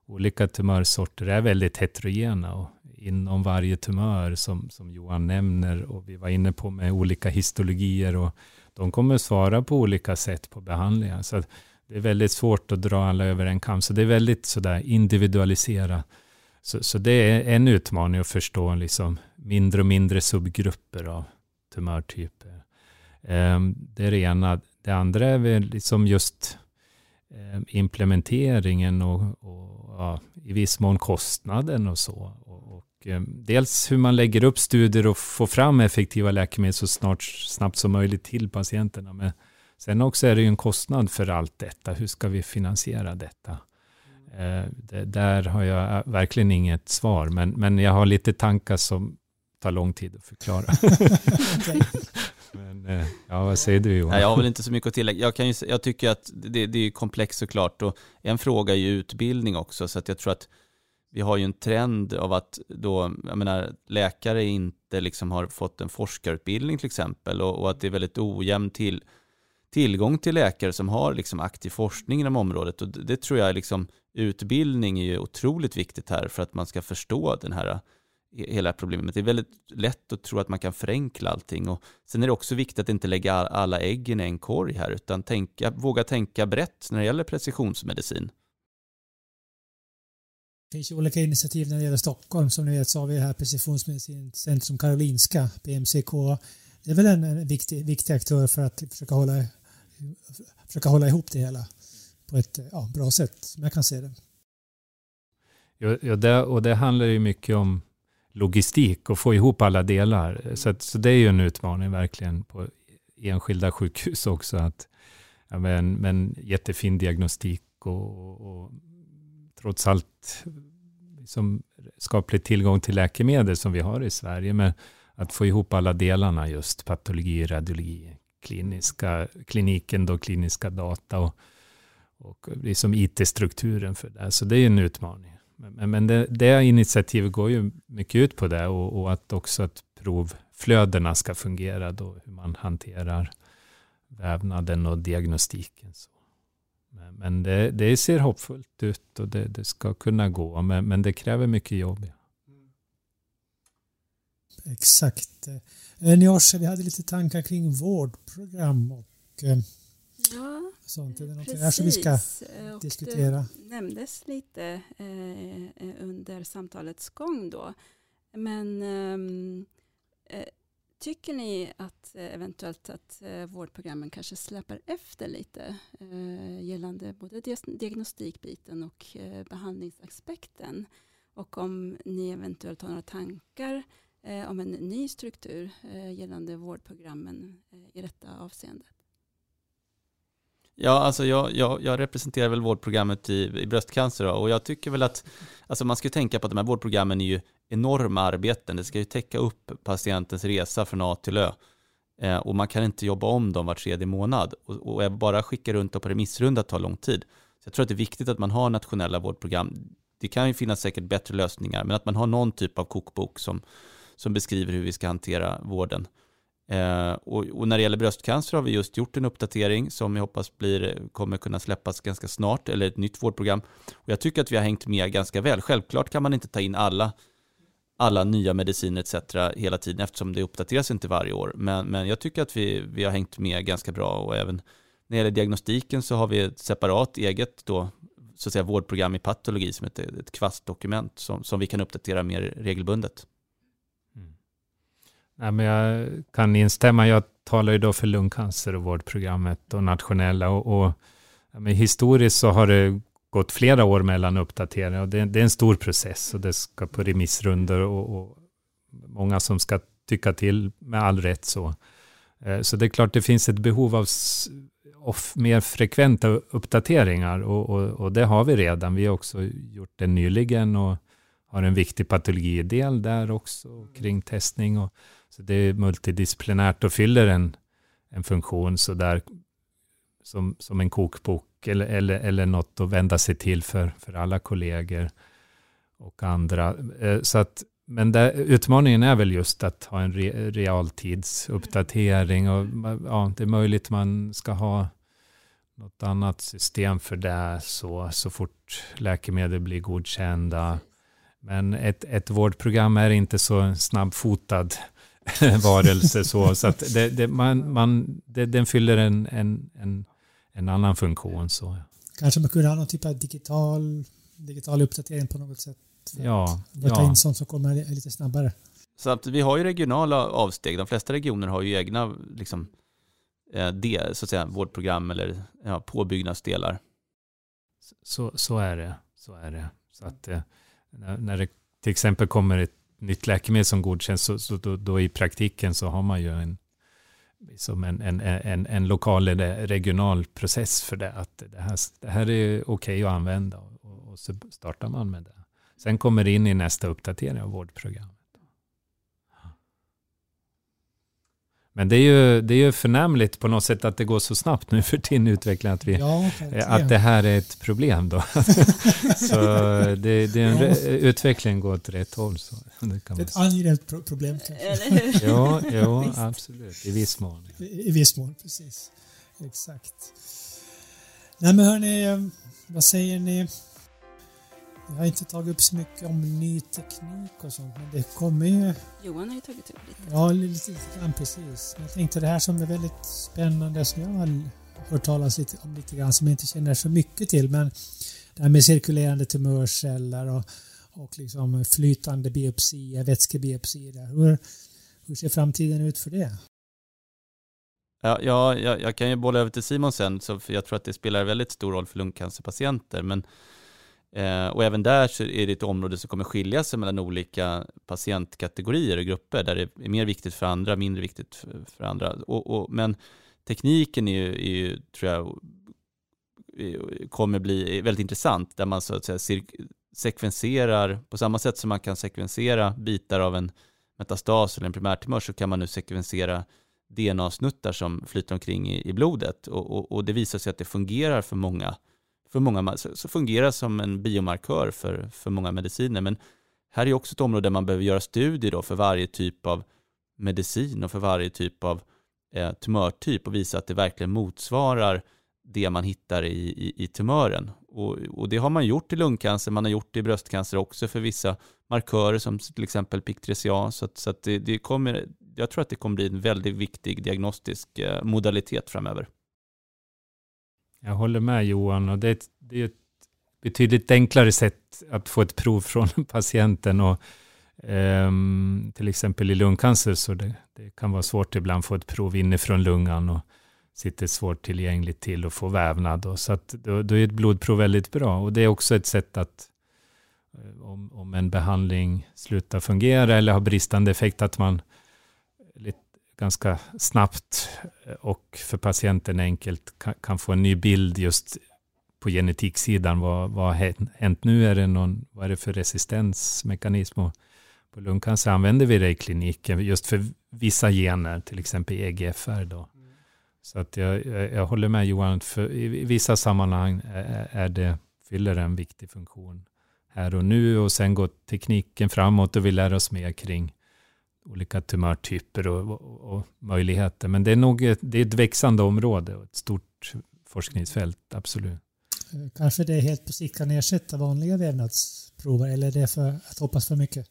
Speaker 3: olika tumörsorter är väldigt heterogena. Och inom varje tumör som, som Johan nämner, och vi var inne på med olika histologier och de kommer svara på olika sätt på behandlingar. Så det är väldigt svårt att dra alla över en kam. Så det är väldigt sådär individualiserat. Så, så det är en utmaning att förstå liksom mindre och mindre subgrupper av tumörtyper. Ehm, det är det ena. Det andra är väl liksom just ehm, implementeringen och, och ja, i viss mån kostnaden och så. Eh, dels hur man lägger upp studier och får fram effektiva läkemedel så snart, snabbt som möjligt till patienterna. Men sen också är det ju en kostnad för allt detta. Hur ska vi finansiera detta? Eh, det, där har jag eh, verkligen inget svar, men, men jag har lite tankar som tar lång tid att förklara. men, ja, vad säger du Johan?
Speaker 2: Jag har väl inte så mycket att tillägga. Jag, kan ju, jag tycker att det, det är komplext såklart och en fråga är ju utbildning också, så att jag tror att vi har ju en trend av att då, jag menar, läkare inte liksom har fått en forskarutbildning till exempel och, och att det är väldigt ojämn till, tillgång till läkare som har liksom aktiv forskning inom området. Och det, det tror jag liksom, utbildning är ju otroligt viktigt här för att man ska förstå den här hela problemet. Det är väldigt lätt att tro att man kan förenkla allting. Och sen är det också viktigt att inte lägga alla äggen i en korg här, utan tänka, våga tänka brett när det gäller precisionsmedicin.
Speaker 1: Det finns ju olika initiativ när det gäller Stockholm. Som ni vet så har vi här Precisionsmedicincentrum Karolinska, BMCK. Det är väl en, en viktig, viktig aktör för att försöka hålla, försöka hålla ihop det hela på ett ja, bra sätt, som jag kan se det.
Speaker 3: Ja, det, och det handlar ju mycket om logistik och få ihop alla delar. Så, att, så det är ju en utmaning verkligen på enskilda sjukhus också. Att, ja, men, men jättefin diagnostik och, och trots allt liksom skaplig tillgång till läkemedel som vi har i Sverige. Men att få ihop alla delarna just patologi, radiologi, kliniska, kliniken då, kliniska data och, och liksom IT-strukturen för det. Så det är en utmaning. Men, men det, det initiativet går ju mycket ut på det och, och, att också att provflödena ska fungera då, hur man hanterar vävnaden och diagnostiken. Så. Men det, det ser hoppfullt ut och det, det ska kunna gå. Men, men, det kräver mycket jobb.
Speaker 1: Exakt. Eh, Nyosha, vi hade lite tankar kring vårdprogram och eh,
Speaker 4: ja,
Speaker 1: sånt. Är det något här som vi ska och diskutera?
Speaker 4: Det nämndes lite eh, under samtalets gång då. Men ehm, eh, Tycker ni att eh, eventuellt att eh, vårdprogrammen kanske släpar efter lite eh, gällande både diagnostikbiten och behandlingsaspekten? Och om ni eventuellt har några tankar om en ny struktur gällande vårdprogrammen i detta avseendet?
Speaker 2: Ja, alltså jag, jag, jag, representerar väl vårdprogrammet i, i bröstcancer då, och jag tycker väl att alltså man ska tänka på att de här vårdprogrammen är ju enorma arbeten. Det ska ju täcka upp patientens resa från A till Ö. Eh, och man kan inte jobba om dem var tredje månad. Och, och bara skicka runt dem på remissrunda tar lång tid. Så jag tror att det är viktigt att man har nationella vårdprogram. det kan ju finnas säkert bättre lösningar, men att man har någon typ av kokbok som, som beskriver hur vi ska hantera vården. Eh, och, och, när det gäller bröstcancer har vi just gjort en uppdatering som jag hoppas blir, kommer kunna släppas ganska snart, eller ett nytt vårdprogram. Och jag tycker att vi har hängt med ganska väl. Självklart kan man inte ta in alla, alla nya mediciner etc. hela tiden eftersom det uppdateras inte varje år. Men, men jag tycker att vi, vi har hängt med ganska bra och även när det gäller diagnostiken så har vi ett separat eget då, så att säga, vårdprogram i patologi som heter ett kvastdokument som, som vi kan uppdatera mer regelbundet.
Speaker 3: Nej, men jag kan instämma. Jag talar ju då för lungcancer och vårdprogrammet och nationella. Och, och men historiskt så har det gått flera år mellan uppdateringar. Och det, det, är en stor process och det ska på remissrundor och, och många som ska tycka till med all rätt. Så. Eh, så det är klart det finns ett behov av mer frekventa uppdateringar och, och, och, det har vi redan. Vi har också gjort det nyligen och har en viktig patologidel där också kring testning. Och, så det är multidisciplinärt och fyller en, en funktion så där som, som en kokbok eller, eller, eller något att vända sig till för, för alla kollegor och andra. Eh, så att, men där, utmaningen är väl just att ha en re, realtidsuppdatering och ja, det är möjligt man ska ha något annat system för det så, så fort läkemedel blir godkända. Men ett, ett vårdprogram är inte så snabbfotad varelse. Så, så att det, det, man, man, det, den fyller en, en, en, en annan funktion. Så.
Speaker 1: Kanske man kunde ha någon typ av digital, digital uppdatering på något sätt.
Speaker 3: Ja.
Speaker 1: Att ta in sånt som kommer lite snabbare.
Speaker 2: Så att vi har ju regionala avsteg. De flesta regioner har ju egna liksom, eh, det, så att säga, vårdprogram eller ja, påbyggnadsdelar.
Speaker 3: Så, så är det. Så är det. Så att, när, när det till exempel kommer ett nytt läkemedel som godkänns, så, så då, då, i praktiken så har man ju en, liksom en, en, en, en lokal eller regional process för det. Att det här, det här är okej okay att använda och, och, så startar man med det. Sen kommer det in i nästa uppdatering av vårdprogrammet. Men det är, ju, det är ju förnämligt på något sätt att det går så snabbt nu för tiden utveckling att, vi, ja, att det här är ett problem då. så det, det är en ja. utveckling går åt rätt håll. Så
Speaker 1: det, kan det är ett angeläget pro problem
Speaker 3: ja, ja, absolut. I viss mån.
Speaker 1: I, I viss mån, precis. Exakt. Nej men hörni, vad säger ni? Jag har inte tagit upp så mycket om ny teknik och sånt, men det kommer ju...
Speaker 4: Johan har ju tagit upp lite.
Speaker 1: Ja, lite, lite grann precis. Jag tänkte det här som är väldigt spännande, som jag har hört talas lite om lite grann, som jag inte känner så mycket till, men det här med cirkulerande tumörceller och, och liksom flytande biopsier, vätskebiopsier. Hur, hur ser framtiden ut för det?
Speaker 2: Ja, ja jag, jag kan ju bolla över till Simon sen, så för jag tror att det spelar väldigt stor roll för lungcancerpatienter, men Eh, och även där så är det ett område som kommer skilja sig mellan olika patientkategorier och grupper där det är mer viktigt för andra, mindre viktigt för, andra. Och, och, men tekniken är ju, är ju, tror jag, kommer bli väldigt intressant där man så att säga sekvenserar, på samma sätt som man kan sekvensera bitar av en metastas eller en primärtumör så kan man nu sekvensera DNA-snuttar som flyter omkring i, i blodet och, och, och, det visar sig att det fungerar för många för många, så fungerar som en biomarkör för, för många mediciner. Men här är också ett område där man behöver göra studier då för varje typ av medicin och för varje typ av eh, tumörtyp och visa att det verkligen motsvarar det man hittar i, i, i tumören. Och, och, det har man gjort i lungcancer, man har gjort det i bröstcancer också för vissa markörer som till exempel PIK3CA. Så, att, så att det, det, kommer, jag tror att det kommer bli en väldigt viktig diagnostisk eh, modalitet framöver.
Speaker 3: Jag håller med Johan och det är, ett, det är ett betydligt enklare sätt att få ett prov från patienten. Och, um, till exempel i lungcancer så det, det, kan vara svårt ibland att få ett prov inifrån lungan och sitter svårt tillgängligt till och få vävnad. Och, så att, då, då är ett blodprov väldigt bra och det är också ett sätt att eh, om, om en behandling slutar fungera eller har bristande effekt att man ganska snabbt eh, och för patienten enkelt kan, få en ny bild just på genetiksidan. Vad, vad har hänt nu? Är det någon, vad är det för resistensmekanism? Och på lungcancer använder vi det i kliniken just för vissa gener, till exempel EGFR. Då. Så att jag, jag, jag, håller med Johan, för i vissa sammanhang är det, fyller en viktig funktion här och nu och sen går tekniken framåt och vi lär oss mer kring olika tumörtyper och, och, och möjligheter. Men det är nog ett, det är ett växande område och ett stort forskningsfält, absolut.
Speaker 1: Kanske det helt på sikt kan ersätta vanliga vävnadsprover eller är det för att hoppas för mycket?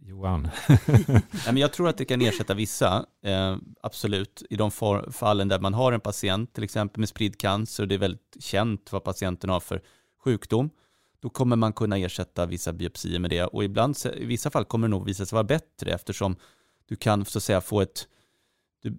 Speaker 3: Johan?
Speaker 2: Nej, men jag tror att det kan ersätta vissa, eh, absolut. I de fallen där man har en patient, till exempel med spridd cancer, och det är väldigt känt vad patienten har för sjukdom, då kommer man kunna ersätta vissa biopsier med det. Och ibland, i vissa fall kommer det nog visa sig vara bättre eftersom du kan så att säga få ett... Du,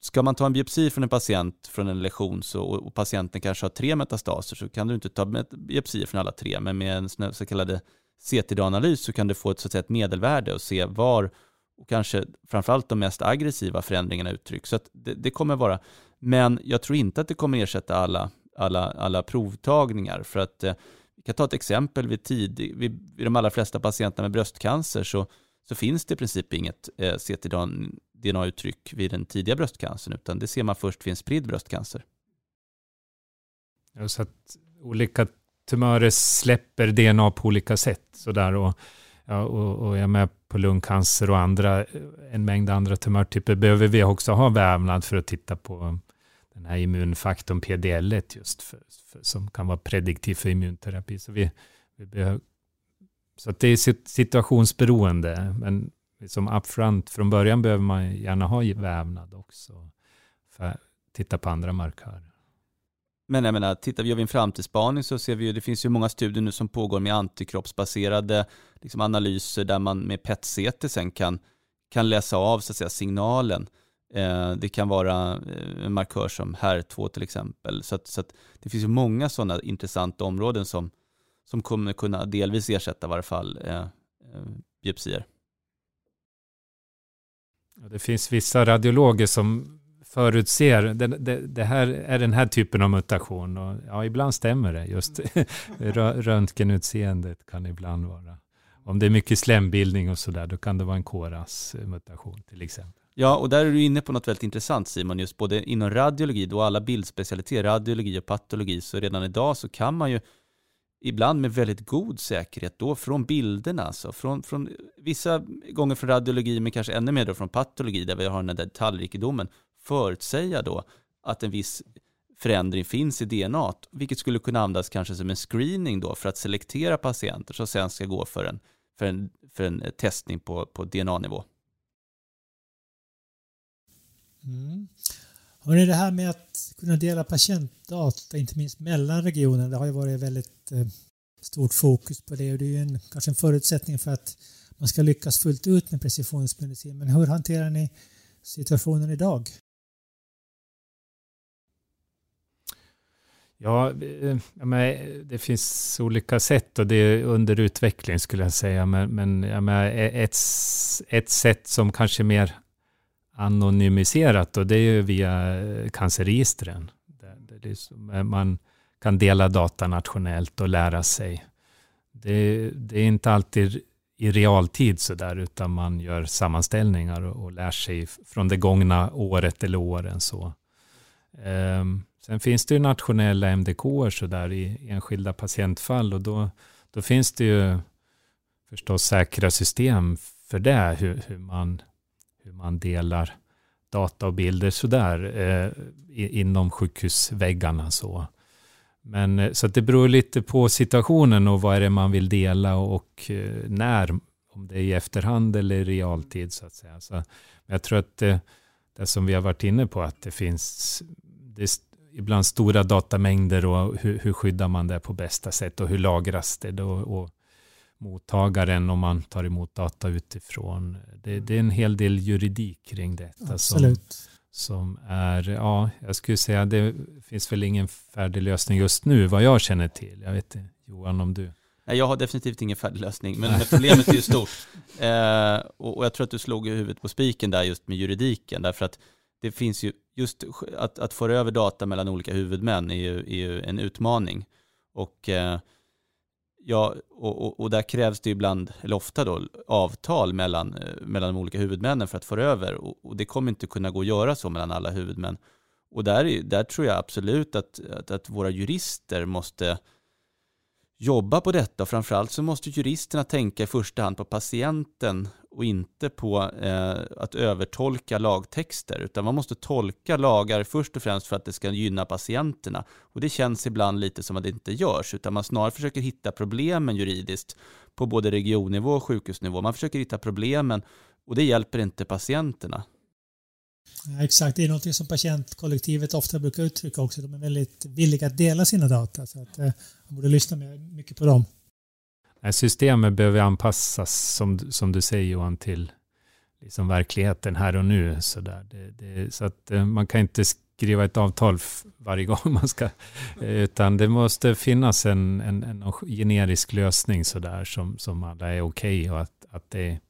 Speaker 2: ska man ta en biopsi från en patient från en lesion så, och patienten kanske har tre metastaser så kan du inte ta biopsier från alla tre, men med en så kallad CTD-analys så kan du få ett, så att säga, ett medelvärde och se var och kanske framförallt de mest aggressiva förändringarna uttrycks. Så det, det, kommer vara, men jag tror inte att det kommer ersätta alla, alla, alla provtagningar för att eh, vi kan ta ett exempel vid, tidig, vid, vid de allra flesta patienterna med bröstcancer så, så finns det i princip inget eh, ctDNA-uttryck vid den tidiga bröstcancern utan det ser man först vid en spridd bröstcancer.
Speaker 3: Ja, så att olika tumörer släpper DNA på olika sätt. Sådär, och, ja, och, och jag är med på lungcancer och andra, en mängd andra tumörtyper behöver vi också ha vävnad för att titta på den här immunfaktorn PDL1 just för, för, som kan vara prediktiv för immunterapi. Så, vi, vi behöver, så att det är situationsberoende. Men som upfront från början behöver man gärna ha vävnad också för att titta på andra markörer.
Speaker 2: Men jag menar, tittar vi, gör vi en framtidsspaning så ser vi ju, det finns ju många studier nu som pågår med antikroppsbaserade liksom analyser där man med PET-CT sen kan, kan läsa av så att säga, signalen. Eh, det kan vara eh, en markör som HER2 till exempel. Så, att, så att det finns ju många sådana intressanta områden som, som kommer kunna delvis ersätta i varje fall eh, eh biopsier.
Speaker 3: Det finns vissa radiologer som förutser, det, det, det, här är den här typen av mutation. Och ja, ibland stämmer det. Just röntgenutseendet kan ibland vara. Om det är mycket slembildning och sådär, då kan det vara en KRAS-mutation till exempel.
Speaker 2: Ja, och där är du inne på något väldigt intressant Simon, just både inom radiologi, då alla bildspecialiteter, radiologi och patologi, så redan idag så kan man ju ibland med väldigt god säkerhet då från bilderna, alltså från, från vissa gånger från radiologi, men kanske ännu mer då från patologi, där vi har den där detaljrikedomen, förutsäga då att en viss förändring finns i DNA, vilket skulle kunna användas kanske som en screening då för att selektera patienter som sen ska gå för en, för en, för en testning på, på DNA-nivå.
Speaker 1: Mm. Och det här med att kunna dela patientdata, inte minst mellan regionerna, det har ju varit väldigt eh, stort fokus på det och det är ju en, kanske en förutsättning för att man ska lyckas fullt ut med precisionsmedicin. Men hur hanterar ni situationen idag?
Speaker 3: Ja, eh, men eh, det finns olika sätt och det är under utveckling skulle jag säga. Men, men jag ett, ett sätt som kanske är mer anonymiserat och det är ju via eh, cancerregistren. Man kan dela data nationellt och lära sig. Det, det är inte alltid i realtid sådär, utan man gör sammanställningar och, och lär sig från det gångna året eller åren. så. Um, Sen finns det ju nationella MDK sådär i enskilda patientfall och då, då finns det ju förstås säkra system för det, hur, hur, man, hur man delar data och bilder sådär eh, inom sjukhusväggarna. Så. Men, eh, så det beror lite på situationen och vad är det man vill dela och eh, när, om det är i efterhand eller i realtid så att säga. Så, jag tror att det, det som vi har varit inne på, att det finns det ibland stora datamängder och hur, hur skyddar man det på bästa sätt och hur lagras det då? Och mottagaren om man tar emot data utifrån. Det, det är en hel del juridik kring detta.
Speaker 1: Absolut.
Speaker 3: Som, som är, ja, jag skulle säga det finns väl ingen färdig lösning just nu vad jag känner till. Jag vet inte, Johan om du?
Speaker 2: Nej, jag har definitivt ingen färdig lösning, men problemet är ju stort. Eh, och, och, jag tror att du slog huvudet på spiken där just med juridiken, därför att det finns ju just att, att föra över data mellan olika huvudmän är ju, är ju en utmaning. Och, eh, ja, och, och, och, där krävs det ibland, eller ofta då, avtal mellan, eh, mellan de olika huvudmännen för att få över. Och, och, det kommer inte kunna gå att göra så mellan alla huvudmän. Och där, där tror jag absolut att, att, att våra jurister måste jobba på detta och framförallt så måste juristerna tänka i första hand på patienten och inte på eh, att övertolka lagtexter utan man måste tolka lagar först och främst för att det ska gynna patienterna och det känns ibland lite som att det inte görs utan man snarare försöker hitta problemen juridiskt på både regionnivå och sjukhusnivå. Man försöker hitta problemen och det hjälper inte patienterna.
Speaker 1: Ja, exakt, det är något som patientkollektivet ofta brukar uttrycka också. De är väldigt villiga att dela sina data. Så att, eh, man borde lyssna mycket på dem.
Speaker 3: Äh, systemet behöver anpassas, som, som du säger Johan, till liksom verkligheten här och nu. Så, där. Det, det, så att eh, man kan inte skriva ett avtal varje gång man ska, eh, utan det måste finnas en, en, en generisk lösning så där som, som alla är okej okay och att, att det är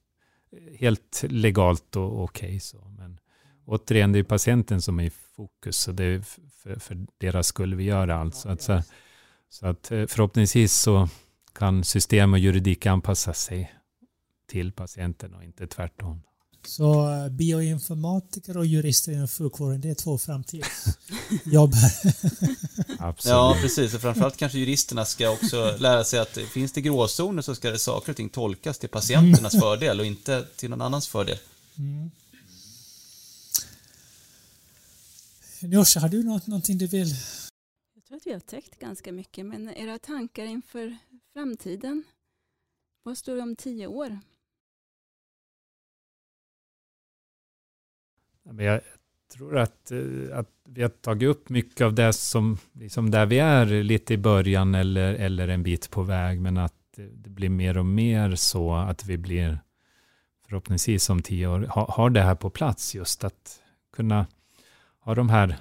Speaker 3: helt legalt och okej. Okay, Men återigen, det är patienten som är i fokus, så det är för, för deras skull vi gör allt. Så att, så, så att eh, förhoppningsvis så kan system och juridik anpassa sig till patienten och inte tvärtom.
Speaker 1: Så eh, bioinformatiker och jurister inom sjukvården, det är två framtidsjobb.
Speaker 2: Absolut. Ja, precis. Och framförallt kanske juristerna ska också lära sig att finns det gråzoner så ska det saker och ting tolkas till patienternas fördel och inte till någon annans fördel. Mm.
Speaker 1: Nyosha, har du något, någonting du vill?
Speaker 4: Jag tror att vi har täckt ganska mycket, men era tankar inför framtiden? Vad står det om tio år?
Speaker 3: Jag tror att, eh, att vi har tagit upp mycket av det som, liksom där vi är lite i början eller, eller en bit på väg, men att det blir mer och mer så att vi blir förhoppningsvis om tio år har, har det här på plats just att kunna ha de här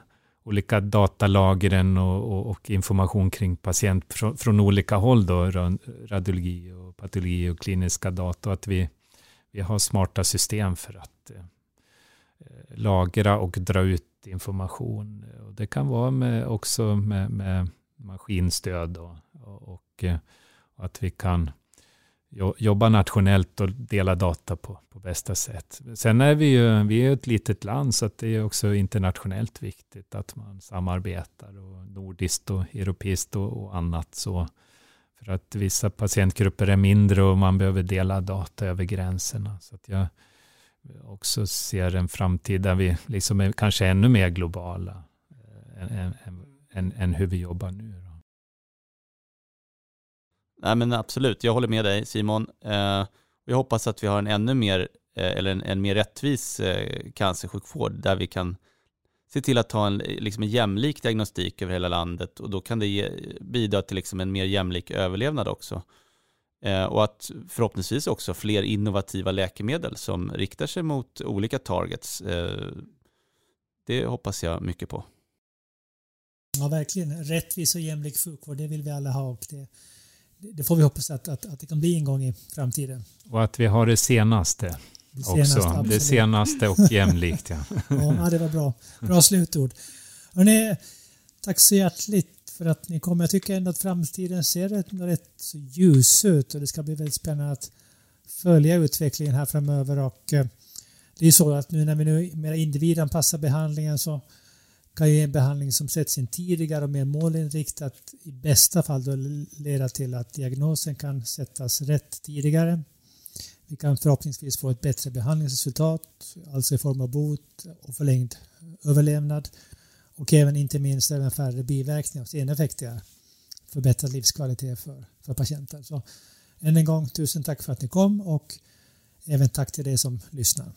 Speaker 3: olika datalagren och, och, och, information kring patient från, från, olika håll, då, radiologi och patologi och kliniska data, att vi, vi har smarta system för att eh, eh lagra och dra ut information. Och det kan vara med, också med, med maskinstöd och, och, och att vi kan jobba nationellt och dela data på, på bästa sätt. Sen är vi ju vi är ett litet land så att det är också internationellt viktigt att man samarbetar och nordiskt och europeiskt och, och annat. Så för att vissa patientgrupper är mindre och man behöver dela data över gränserna. Så att jag också ser en framtid där vi liksom är kanske ännu mer globala eh, än, än, än, än hur vi jobbar nu.
Speaker 2: Nej men absolut, jag håller med dig Simon. Eh, jag hoppas att vi har en ännu mer, eh, eller en, en mer rättvis eh, cancersjukvård där vi kan se till att ha en, liksom en jämlik diagnostik över hela landet och då kan det ge, bidra till liksom en mer jämlik överlevnad också. Eh, och att förhoppningsvis också fler innovativa läkemedel som riktar sig mot olika targets. Eh, det hoppas jag mycket på.
Speaker 1: Ja, verkligen. Rättvis och jämlik sjukvård, det vill vi alla ha. Och det, det får vi hoppas att, att, att det kan bli en gång i framtiden.
Speaker 3: Och att vi har det senaste. Det senaste, också. Det senaste och jämlikt. Ja.
Speaker 1: ja, det var bra. Bra slutord. Hörrni, tack så hjärtligt för att ni kom. Jag tycker ändå att framtiden ser rätt, rätt ljus ut och det ska bli väldigt spännande att följa utvecklingen här framöver. Och eh, det är så att nu när vi nu mer individanpassar behandlingen så kan ju en behandling som sätts in tidigare och mer målinriktat i bästa fall då leda till att diagnosen kan sättas rätt tidigare. Vi kan förhoppningsvis få ett bättre behandlingsresultat, alltså i form av bot och förlängd överlevnad och även inte minst även färre biverkningar och seneffekter, förbättrad livskvalitet för, för patienten. Så än en gång tusen tack för att ni kom och även tack till dig som lyssnar.